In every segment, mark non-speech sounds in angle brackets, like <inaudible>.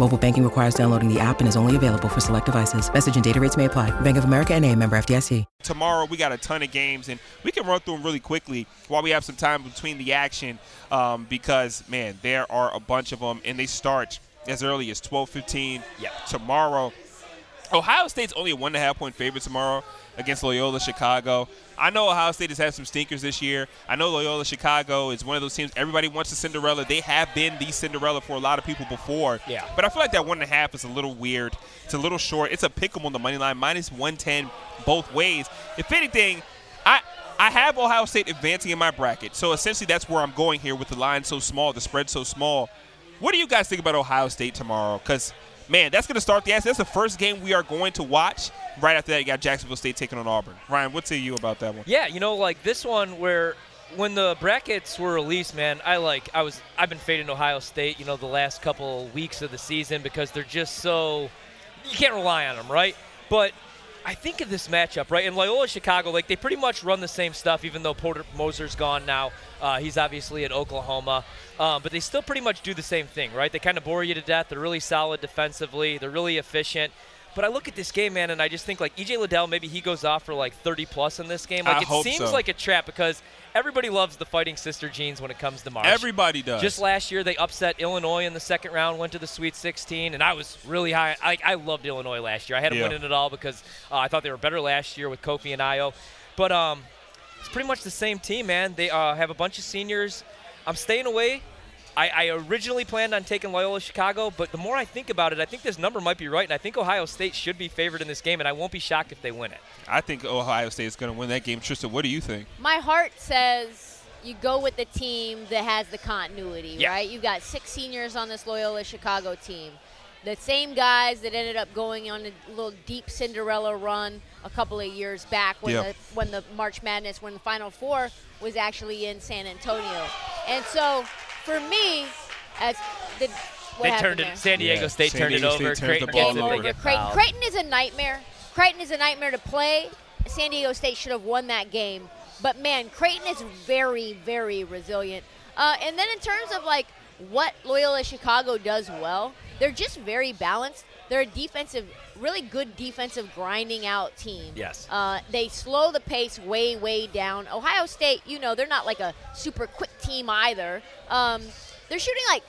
Mobile banking requires downloading the app and is only available for select devices. Message and data rates may apply. Bank of America and a member FDIC. Tomorrow we got a ton of games and we can run through them really quickly while we have some time between the action um, because, man, there are a bunch of them and they start as early as 12:15 Yep. tomorrow. Ohio State's only a one and a half point favorite tomorrow against Loyola Chicago. I know Ohio State has had some stinkers this year. I know Loyola Chicago is one of those teams everybody wants a Cinderella. They have been the Cinderella for a lot of people before. Yeah. But I feel like that one and a half is a little weird. It's a little short. It's a pick 'em on the money line, minus 110 both ways. If anything, I I have Ohio State advancing in my bracket. So essentially that's where I'm going here with the line so small, the spread so small. What do you guys think about Ohio State tomorrow? Because man, that's going to start the ass. That's the first game we are going to watch. Right after that, you got Jacksonville State taking on Auburn. Ryan, what say you about that one? Yeah, you know, like this one where when the brackets were released, man, I like I was I've been fading Ohio State, you know, the last couple weeks of the season because they're just so you can't rely on them, right? But I think of this matchup, right? In Loyola Chicago, like they pretty much run the same stuff, even though Porter Moser's gone now. Uh, he's obviously at Oklahoma, um, but they still pretty much do the same thing, right? They kind of bore you to death. They're really solid defensively. They're really efficient. But I look at this game, man, and I just think like EJ Liddell, maybe he goes off for like 30 plus in this game. Like I it seems so. like a trap because everybody loves the Fighting Sister Jeans when it comes to March. Everybody does. Just last year, they upset Illinois in the second round, went to the Sweet 16, and I was really high. I, I loved Illinois last year. I had them Yeah. winning it all because uh, I thought they were better last year with Kofi and Ayo. But um, it's pretty much the same team, man. They uh, have a bunch of seniors. I'm staying away. I, I originally planned on taking Loyola Chicago, but the more I think about it, I think this number might be right, and I think Ohio State should be favored in this game, and I won't be shocked if they win it. I think Ohio State is going to win that game. Tristan, what do you think? My heart says you go with the team that has the continuity, Yeah. right? You've got six seniors on this Loyola Chicago team. The same guys that ended up going on a little deep Cinderella run a couple of years back when Yeah. the when the March Madness, when the Final Four was actually in San Antonio. And so, for me, as the what they happened turned there? it. San Diego Yeah, State San turned Diego it State over. turns the Creighton ball gets it. over. They Creighton. Creighton is a nightmare. Creighton is a nightmare to play. San Diego State should have won that game. But man, Creighton is very, very resilient. Uh, and then in terms of like what Loyola Chicago does well, they're just very balanced. They're a defensive, really good defensive grinding out team. Yes. Uh, they slow the pace way, way down. Ohio State, you know, they're not like a super quick team either. Um, they're shooting like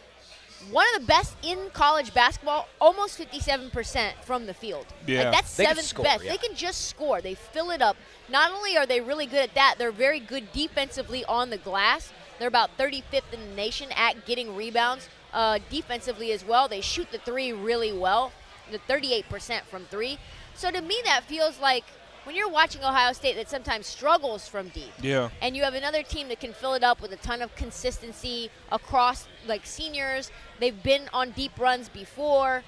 one of the best in college basketball, almost 57% from the field. Yeah. Like that's seventh score, best. yeah. They can just score. They fill it up. Not only are they really good at that, they're very good defensively on the glass. They're about 35th in the nation at getting rebounds uh, defensively as well. They shoot the three really well, the 38% from three. So to me, that feels like when you're watching Ohio State that sometimes struggles from deep Yeah. and you have another team that can fill it up with a ton of consistency across like seniors. They've been on deep runs before.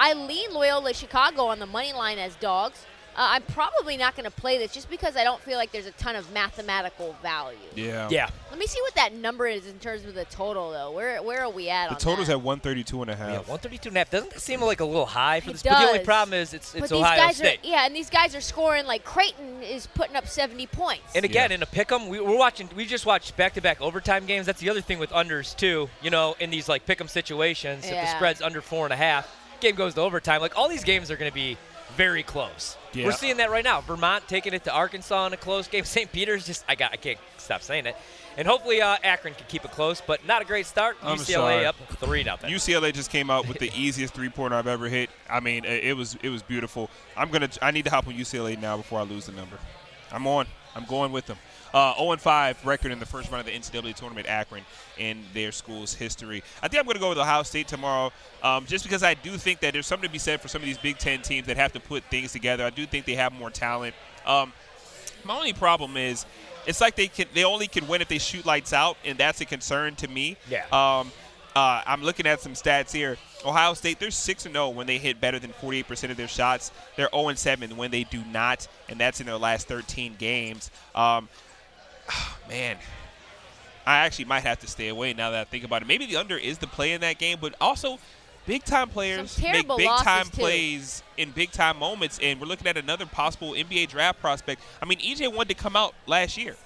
I lean Loyola Chicago on the money line as dogs. Uh, I'm probably not going to play this just because I don't feel like there's a ton of mathematical value. Yeah. Yeah. Let me see what that number is in terms of the total, though. Where where are we at? The on total's that? at 132 and a half. Yeah, 132 and a half. Doesn't that seem like a little high for It this? But the only problem is it's, But it's these Ohio guys State. are yeah, and these guys are scoring like Creighton is putting up 70 points. And again, Yeah. in a pick'em, we, we're watching. We just watched back-to-back overtime games. That's the other thing with unders too. You know, in these like pick'em situations, if the spread's under four and a half, game goes to overtime. Like all these games are going to be very close. Yeah. We're seeing that right now. Vermont taking it to Arkansas in a close game. <laughs> St. Peter's just I got I can't stop saying it. And hopefully uh, Akron can keep it close, but not a great start. I'm UCLA sorry. up three nothing. UCLA just came out with the <laughs> easiest three-pointer I've ever hit. I mean, it it was it was beautiful. I'm gonna I need to hop on UCLA now before I lose the number. I'm on. I'm going with them. Uh, 0 5 record in the first round of the NCAA tournament, Akron, in their school's history. I think I'm going to go with Ohio State tomorrow, um, just because I do think that there's something to be said for some of these Big Ten teams that have to put things together. I do think they have more talent. Um, my only problem is it's like they can they only can win if they shoot lights out, and that's a concern to me. Yeah. Um, uh, I'm looking at some stats here. Ohio State, they're six and zero when they hit better than 48% of their shots. They're 0 and seven when they do not, and that's in their last 13 games. Um, <sighs> man, I actually might have to stay away now that I think about it. Maybe the under is the play in that game, but also big time players make big time too. plays in big time moments, and we're looking at another possible NBA draft prospect. I mean, EJ wanted to come out last year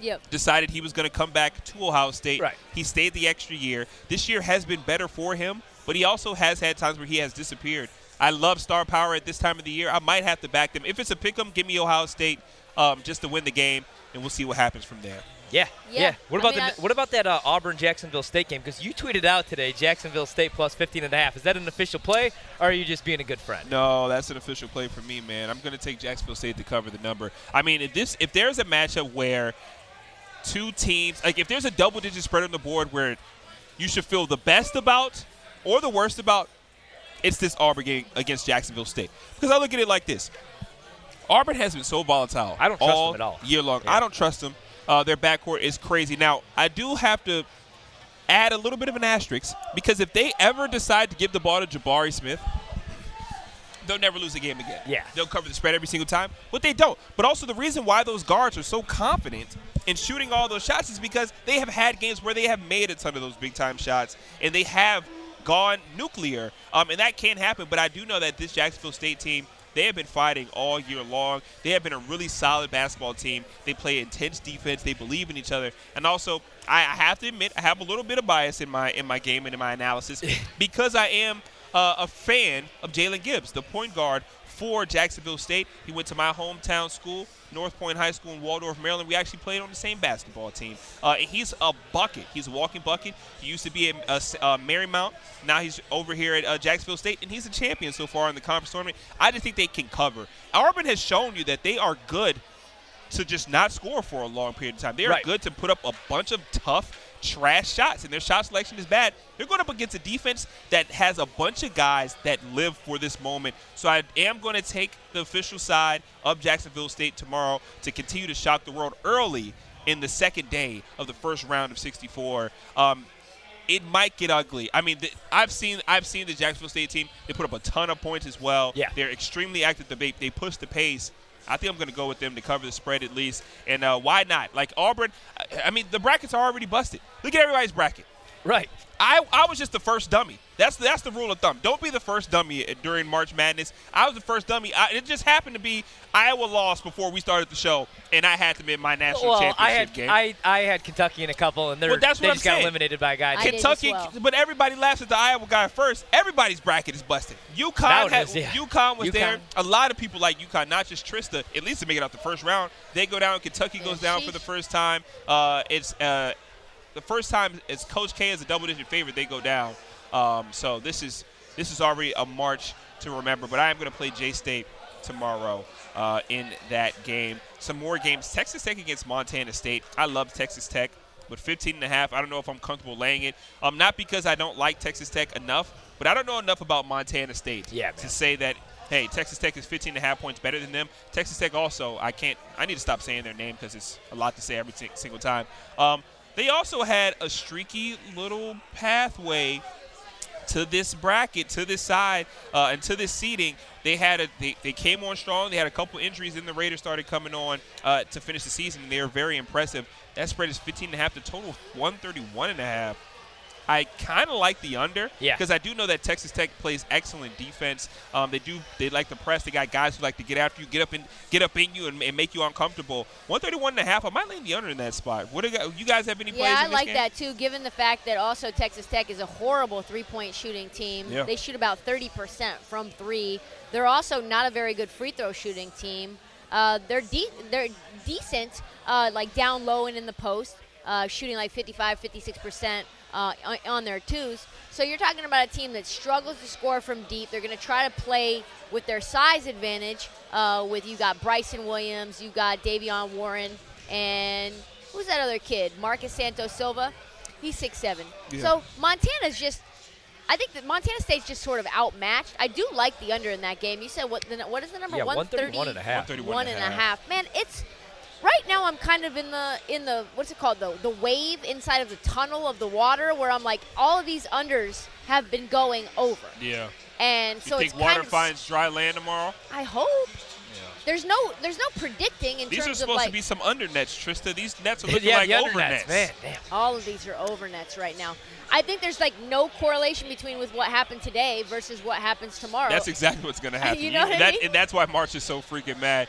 Yep. decided he was going to come back to Ohio State. Right. He stayed the extra year. This year has been better for him, but he also has had times where he has disappeared. I love star power at this time of the year. I might have to back them. If it's a pick 'em, give me Ohio State um, just to win the game, and we'll see what happens from there. Yeah, Yeah, yeah. What I about mean, the, I- what about that uh, Auburn Jacksonville State game? Because you tweeted out today Jacksonville State plus 15 and a half. Is that an official play, or are you just being a good friend? No, that's an official play for me, man. I'm going to take Jacksonville State to cover the number. I mean, if this if there's a matchup where two teams like if there's a double digit spread on the board where you should feel the best about or the worst about, it's this Auburn game against Jacksonville State. Because I look at it like this. Auburn has been so volatile. I don't trust all them at all. year long. Yeah. I don't trust them. Uh, their backcourt is crazy. Now, I do have to add a little bit of an asterisk because if they ever decide to give the ball to Jabari Smith, they'll never lose a game again. Yeah. They'll cover the spread every single time, but they don't. But also the reason why those guards are so confident in shooting all those shots is because they have had games where they have made a ton of those big time shots and they have gone nuclear. Um, and that can happen, but I do know that this Jacksonville State team they have been fighting all year long. They have been a really solid basketball team. They play intense defense. They believe in each other. And also, I, have to admit, I have a little bit of bias in my in my game and in my analysis <laughs> because I am uh, a fan of Jalen Gibbs, the point guard for Jacksonville State. He went to my hometown school, North Point High School in Waldorf, Maryland. We actually played on the same basketball team. Uh, and he's a bucket. He's a walking bucket. He used to be at uh, uh, Marymount. Now he's over here at uh, Jacksonville State, and he's a champion so far in the conference tournament. I just think they can cover. Auburn has shown you that they are good to just not score for a long period of time. They are Right. good to put up a bunch of tough, trash shots, and their shot selection is bad. They're going up against a defense that has a bunch of guys that live for this moment. So I am going to take the official side of Jacksonville State tomorrow to continue to shock the world early in the second day of the first round of 64. Um, it might get ugly. I mean, the, I've seen I've seen the Jacksonville State team. They put up a ton of points as well. Yeah. they're extremely active. They they push the pace. I think I'm going to go with them to cover the spread at least. And uh, why not? Like Auburn, I- I mean, the brackets are already busted. Look at everybody's bracket. Right. I, I was just the first dummy. That's that's the rule of thumb. Don't be the first dummy during March Madness. I was the first dummy. I, it just happened to be Iowa lost before we started the show, and I had to be in my national Well, championship I had game. I, I had Kentucky in a couple, and they're Well, that's they what just I'm got saying. eliminated by a guy. I did as Kentucky, well. but everybody laughs at the Iowa guy first. Everybody's bracket is busted. UConn, Now had, is, yeah. UConn was UConn. there. A lot of people like UConn, not just Trista. At least to make it out the first round, they go down. Kentucky goes down for the first time. Uh, it's uh, the first time it's Coach K is a double-digit favorite. They go down. Um, so this is this is already a march to remember. But I am going to play J State tomorrow uh, in that game. Some more games. Texas Tech against Montana State. I love Texas Tech. But 15 and a half, I don't know if I'm comfortable laying it. Um, not because I don't like Texas Tech enough, but I don't know enough about Montana State Yeah, to say that hey, Texas Tech is 15 and a half points better than them. Texas Tech also, I can't, I need to stop saying their name because it's a lot to say every si- single time. Um, they also had a streaky little pathway to this bracket, to this side, uh, and to this seating. They had a they, they came on strong. They had a couple injuries, then the Raiders started coming on uh, to finish the season, and they were very impressive. That spread is 15 and a half. The total 131 and a half. I kind of like the under. Yeah. Because I do know that Texas Tech plays excellent defense. Um, they do. They like to press. They got guys who like to get after you, get up and get up in you, and, and make you uncomfortable. 131 and a half. I might lean the under in that spot. What do you, guys- you guys have any plays Yeah, I in this like game? that too, given the fact that also Texas Tech is a horrible three point shooting team. Yeah. They shoot about 30% from three. They're also not a very good free throw shooting team. Uh, they're, de- they're decent, uh, like down low and in the post, uh, shooting like 55, 56% uh, on, on their twos. So you're talking about a team that struggles to score from deep. They're going to try to play with their size advantage. Uh, with you got Bryson Williams, you got Davion Warren, and who's that other kid? Marcus Santos Silva. He's six seven. Yeah. So Montana's just. I think that Montana State's just sort of outmatched. I do like the under in that game. You said what? The, what is the number? Yeah, 130 131 and a half. 131 and and a a half. Man, it's right now. I'm kind of in the in the what's it called though? The wave inside of the tunnel of the water, where I'm like, all of these unders have been going over, Yeah. and You so think it's water kind of, finds dry land tomorrow? I hope. There's no there's no predicting in These are terms of These are supposed like to be some under nets, Trista. These nets are <laughs> looking yeah, like over nets. nets, man. Damn. all of these are over nets right now. I think there's like no correlation between with what happened today versus what happens tomorrow. That's exactly what's going <laughs> to happen. You know what I mean? And that's why March is so freaking mad.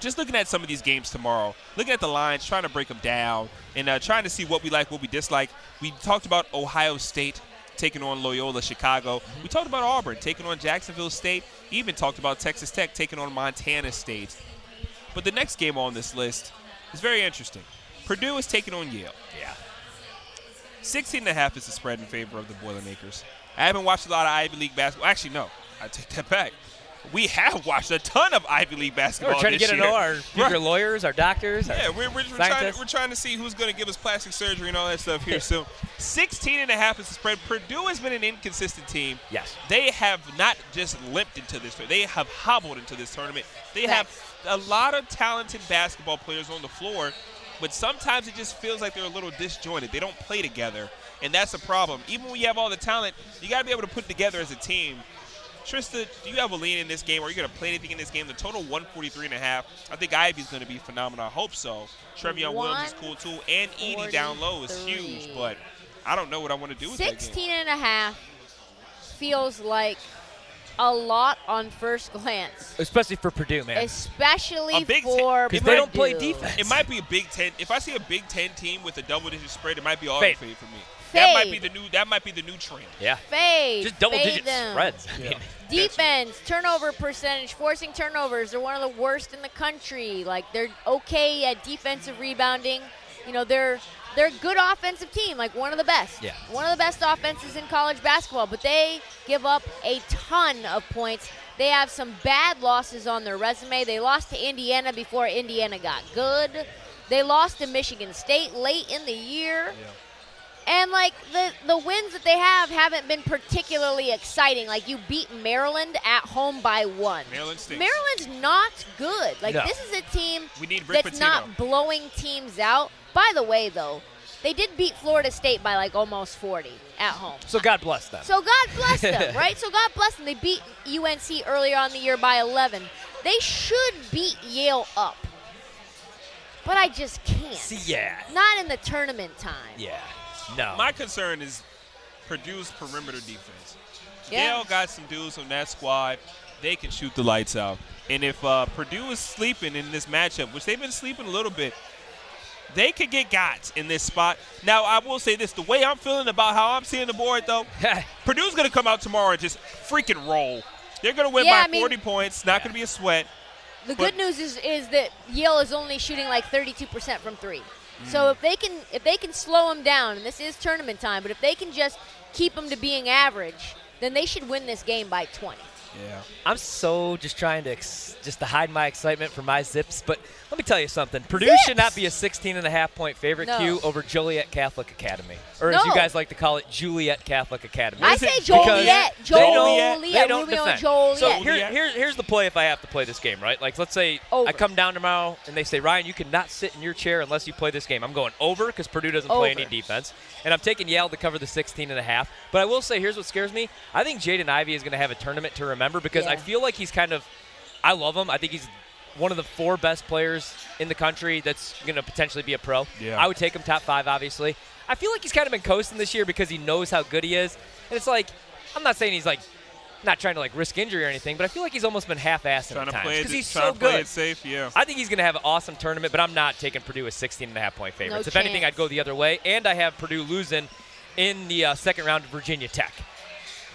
Just looking at some of these games tomorrow, looking at the lines, trying to break them down, and uh, trying to see what we like, what we dislike. We talked about Ohio State taking on Loyola Chicago. We talked about Auburn taking on Jacksonville State. Even talked about Texas Tech taking on Montana State. But the next game on this list is very interesting. Purdue is taking on Yale. Yeah. 16 and a half is the spread in favor of the Boilermakers. I haven't watched a lot of Ivy League basketball. Actually, no, I take that back. We have watched a ton of Ivy League basketball. We're trying to this get to year. know our future Right. lawyers, our doctors. our Yeah, we're, we're, we're, trying to, we're trying to see who's going to give us plastic surgery and all that stuff here soon. <laughs> 16 and a half is the spread. Purdue has been an inconsistent team. Yes. They have not just limped into this, they have hobbled into this tournament. They have a lot of talented basketball players on the floor, but sometimes it just feels like they're a little disjointed. They don't play together, and that's a problem. Even when you have all the talent, you got to be able to put together as a team. Trista, do you have a lean in this game? Are you going to play anything in this game? The total 143 and a half. I think Ivey's going to be phenomenal. I hope so. Trevion Williams is cool too, and Edey down low is huge, but I don't know what I want to do with that game. 16 and a half feels like a lot on first glance, Especially for Purdue, man. especially A Big Ten- for Because they don't play defense. It might be a Big Ten. If I see a Big Ten team with a double-digit spread, it might be all Fade. fade for me. That might be the new. That might be the new trend. yeah. Fade. Just double fade digit them. spreads. I mean, <laughs> Defense, turnover percentage, forcing turnovers. They're one of the worst in the country. Like they're okay at defensive rebounding. You know, they're they're a good offensive team, like one of the best. Yeah. One of the best offenses in college basketball, but they give up a ton of points. They have some bad losses on their resume. They lost to Indiana before Indiana got good. They lost to Michigan State late in the year. And like the the wins that they have haven't been particularly exciting. Like you beat Maryland at home by one. Maryland stinks. Maryland's not good. Like No. this is a team We need Rick that's Pitino. not blowing teams out. By the way, though, they did beat Florida State by like almost 40 at home. so God bless them. So God bless them, <laughs> right? So God bless them. They beat UNC earlier on the year by 11. They should beat Yale up, but I just can't. See, yeah. Not in the tournament time. Yeah. No. My concern is Purdue's perimeter defense. Yeah. Yale got some dudes on that squad. They can shoot the lights out. And if uh, Purdue is sleeping in this matchup, which they've been sleeping a little bit, they could get got in this spot. Now, I will say this: the way I'm feeling about how I'm seeing the board, though, <laughs> Purdue's going to come out tomorrow and just freaking roll. They're going to win Yeah, by I mean- 40 points. Not going to be a sweat. The But- good news is is that Yale is only shooting like 32% from three. Mm. So if they can if they can slow them down, and this is tournament time, but if they can just keep them to being average, then they should win this game by 20. Yeah. I'm so just trying to ex- just to hide my excitement for my Zips, but let me tell you something. Purdue should not be a 16 and a half point favorite No. Q over Joliet Catholic Academy, or as you guys like to call it, Juliet Catholic Academy. I say Joliet. they don't- Joliet. they don't defend. Joliet. So here, here, here's the play if I have to play this game, right? Like, let's say Over. I come down tomorrow and they say, Ryan, you cannot sit in your chair unless you play this game. I'm going over because Purdue doesn't play any defense. And I'm taking Yale to cover the 16 and a half. But I will say, here's what scares me. I think Jaden Ivey is going to have a tournament to remember because I feel like he's kind of, I love him. I think he's one of the four best players in the country that's going to potentially be a pro. Yeah. I would take him top five, obviously. I feel like he's kind of been coasting this year because he knows how good he is. And it's like, I'm not saying he's like not trying to like risk injury or anything, but I feel like he's almost been half-assed Trying at to times play it, because he's so to play good. it safe. Yeah. I think he's going to have an awesome tournament, but I'm not taking Purdue as 16 and a half point favorites. No if anything. I'd go the other way, and I have Purdue losing in the uh, second round of Virginia Tech.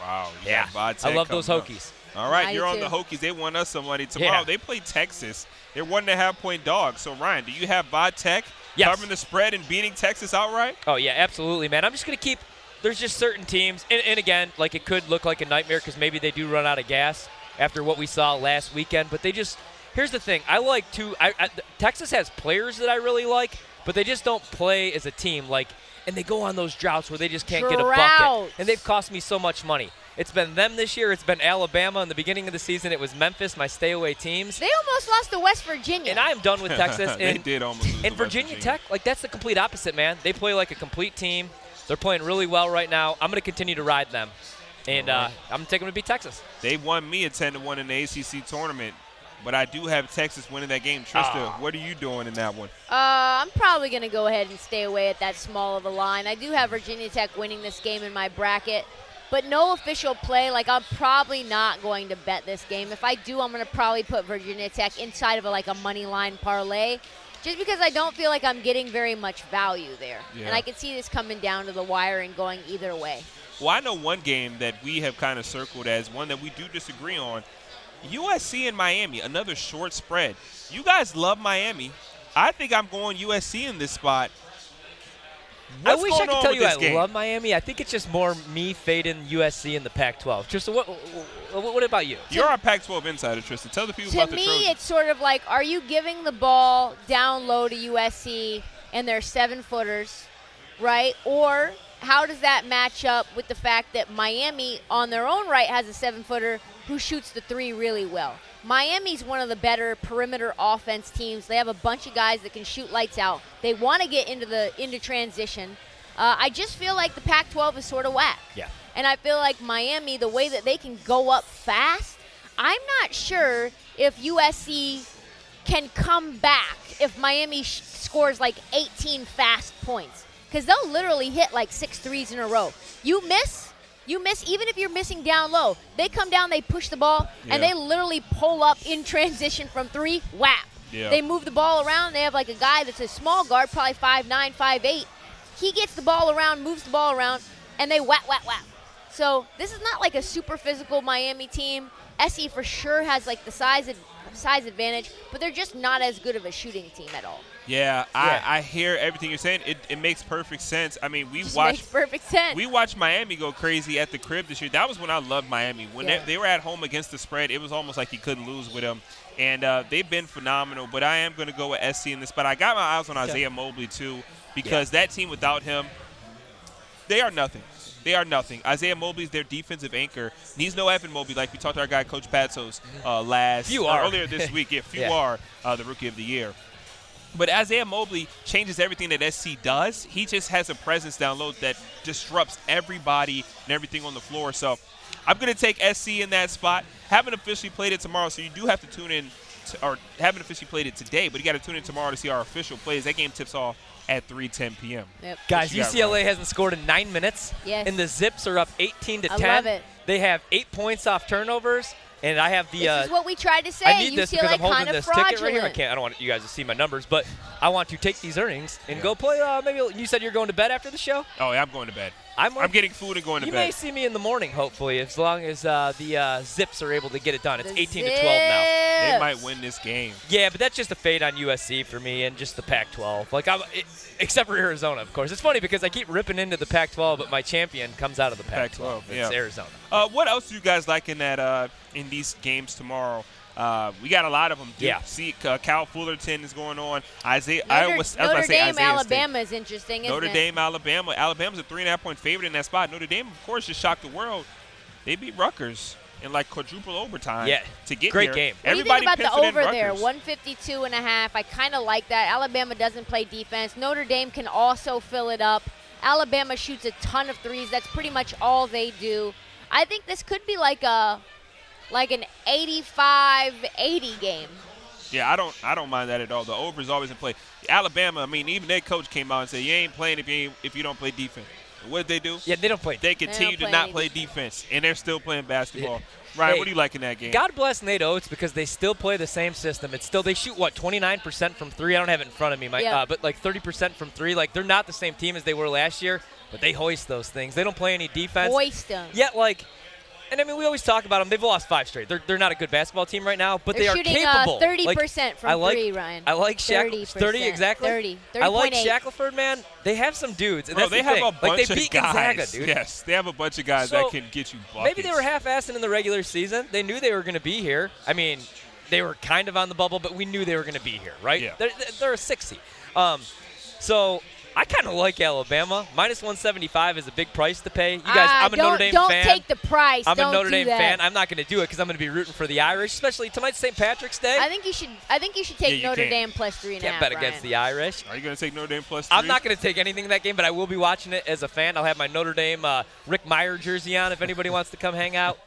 Wow. Yeah, I love those coming up. Hokies. All right, you're do on the. Hokies. They won us some money tomorrow. Yeah. They play Texas. They're one and a half point dogs. So Ryan, do you have Vi Tech Yes. covering the spread and beating Texas outright? Oh yeah, absolutely, man. I'm just gonna keep. There's just certain teams, and, and again, like it could look like a nightmare because maybe they do run out of gas after what we saw last weekend. But they just. Here's the thing. I like to. I, I, Texas has players that I really like, but they just don't play as a team. Like, and they go on those droughts where they just can't get a bucket, and they've cost me so much money. It's been them this year. It's been Alabama in the beginning of the season. It was Memphis, my stay away teams. They almost lost to West Virginia. And I am done with Texas. <laughs> they and did almost. lose to and West Virginia Tech, like that's the complete opposite, man. They play like a complete team. They're playing really well right now. I'm going to continue to ride them, and uh, I'm going to take them to beat Texas. They won me a 10 to 1 in the ACC tournament, but I do have Texas winning that game. Trista, Ah. what are you doing in that one? Uh, I'm probably going to go ahead and stay away at that small of a line. I do have Virginia Tech winning this game in my bracket, but no official play. Like I'm probably not going to bet this game. If I do, I'm going to probably put Virginia Tech inside of a, like a money line parlay, just because I don't feel like I'm getting very much value there, Yeah. and I can see this coming down to the wire and going either way. Well, I know one game that we have kind of circled as one that we do disagree on. USC and Miami, another short spread. You guys love Miami. I think I'm going USC in this spot. What's I wish going I could tell you I game? love Miami. I think it's just more me fading USC in the Pac-12. Just what? What, what about you? You're our Pac-12 insider, Tristan. Tell the people To about the me, Trojans. it's sort of like, are you giving the ball down low to USC and they're seven footers, right? Or how does that match up with the fact that Miami, on their own right, has a seven footer who shoots the three really well? Miami's one of the better perimeter offense teams. They have a bunch of guys that can shoot lights out. They want to get into the into transition. Uh, I just feel like the Pac-12 is sort of whack. Yeah. And I feel like Miami, the way that they can go up fast, I'm not sure if USC can come back if Miami sh- scores like 18 fast points. Because they'll literally hit like six threes in a row. You miss, you miss, even if you're missing down low, they come down, they push the ball, and they literally pull up in transition from three, whap. Yeah. They move the ball around. They have like a guy that's a small guard, probably five nine, five eight. He gets the ball around, moves the ball around, and they whap, whap, whap. So this is not like a super physical Miami team. SE for sure has like the size ad- size advantage, but they're just not as good of a shooting team at all. Yeah, Yeah. I, I hear everything you're saying. It, it makes perfect sense. I mean, we Just watched makes perfect sense. we watched Miami go crazy at the crib this year. That was when I loved Miami. When Yeah. they, they were at home against the spread, it was almost like you couldn't lose with them. And uh, they've been phenomenal. But I am going to go with SC in this. But I got my eyes on Isaiah Mobley too, because that team without him, they are nothing. They are nothing. Isaiah Mobley's their defensive anchor. And he's no Evan Mobley, like we talked to our guy Coach Patsos uh, last Few uh, are. earlier this <laughs> week. Yeah, you Yeah. are uh, the rookie of the year. But Isaiah Mobley changes everything that SC does. He just has a presence down low that disrupts everybody and everything on the floor. So I'm going to take SC in that spot. Haven't officially played it tomorrow, so you do have to tune in, to, or haven't officially played it today, but you got to tune in tomorrow to see our official plays. That game tips off at 3:10 p.m. Yep. Guys, UCLA Ryan? hasn't scored in nine minutes. Yes. And the Zips are up 18 to I 10. love it. They have eight points off turnovers, and I have the. This uh, is what we tried to say. I need this UCLA because I'm holding kind of this fraudulent. ticket right here. I can't. I don't want you guys to see my numbers, but I want to take these earnings and go play. Uh, maybe you said you're going to bed after the show. Oh, yeah, I'm going to bed. I'm, I'm getting food and going to You bed. may see me in the morning, hopefully, as long as uh, the uh, Zips are able to get it done. It's The 18 to 12 now. They might win this game. Yeah, but that's just a fade on USC for me and just the Pac-12. Like I'm, it, except for Arizona, of course. It's funny because I keep ripping into the Pac-12, but my champion comes out of the Pac-12. Pac-12, it's yeah. Arizona. Uh, what else do you guys like in that uh, in these games tomorrow? Uh, we got a lot of them. Duke, Yeah. See, uh, Cal Fullerton is going on. Isaiah. Notre, I was, I was about Notre to say Dame, Isaiah State. Alabama is interesting, isn't Notre it? Dame, Alabama. Alabama's a three and a half point favorite in that spot. Notre Dame, of course, just shocked the world. They beat Rutgers in like quadruple overtime. Yeah. to get Great here. game. What do you Everybody think about the over there? Rutgers. 152 and a half. I kind of like that. Alabama doesn't play defense. Notre Dame can also fill it up. Alabama shoots a ton of threes. That's pretty much all they do. I think this could be like a like an 85-80 game. Yeah, I don't, I don't mind that at all. The over is always in play. Alabama, I mean, even their coach came out and said, "You ain't playing if you ain't, if you don't play defense." What did they do? Yeah, they don't play. They continue play to not play defense, and they're still playing basketball. Ryan, Hey, what do you like in that game? God bless Nate Oats because they still play the same system. It's still they shoot what 29% from three. I don't have it in front of me, my, Yeah. uh, but like 30% from three. Like they're not the same team as they were last year, but they hoist those things. They don't play any defense. Hoist them. Yet like, and I mean we always talk about them. They've lost five straight. They're, they're not a good basketball team right now, but They're they are shooting, uh, capable. 30% Like, from I like, three, Ryan. I like Shack- 30%. 30 exactly. 30. I like 30.8. Shackelford, man. They have some dudes, and Bro, that's they the have thing. a like bunch they of guys. Gonzaga, dude. Yes, they have a bunch of guys So, that can get you buckets. Maybe they were half-assing in the regular season. They knew they were going to be here. I mean, they were kind of on the bubble, but we knew they were going to be here, right? Yeah. They're, they're a 60. Um, so I kind of like Alabama. Minus 175 is a big price to pay. You guys, Ah, I'm a Notre Dame don't fan. take the price. I'm don't a Notre do Dame that. fan. I'm not going to do it because I'm going to be rooting for the Irish, especially tonight's St. Patrick's Day. I think you should. I think you should take Yeah, you Notre can't. Dame plus three and a Can't half. bet against the Irish. Are you going to take Notre Dame plus three? I'm not going to take anything in that game, but I will be watching it as a fan. I'll have my Notre Dame uh, Rick Meyer jersey on if anybody wants to come hang out.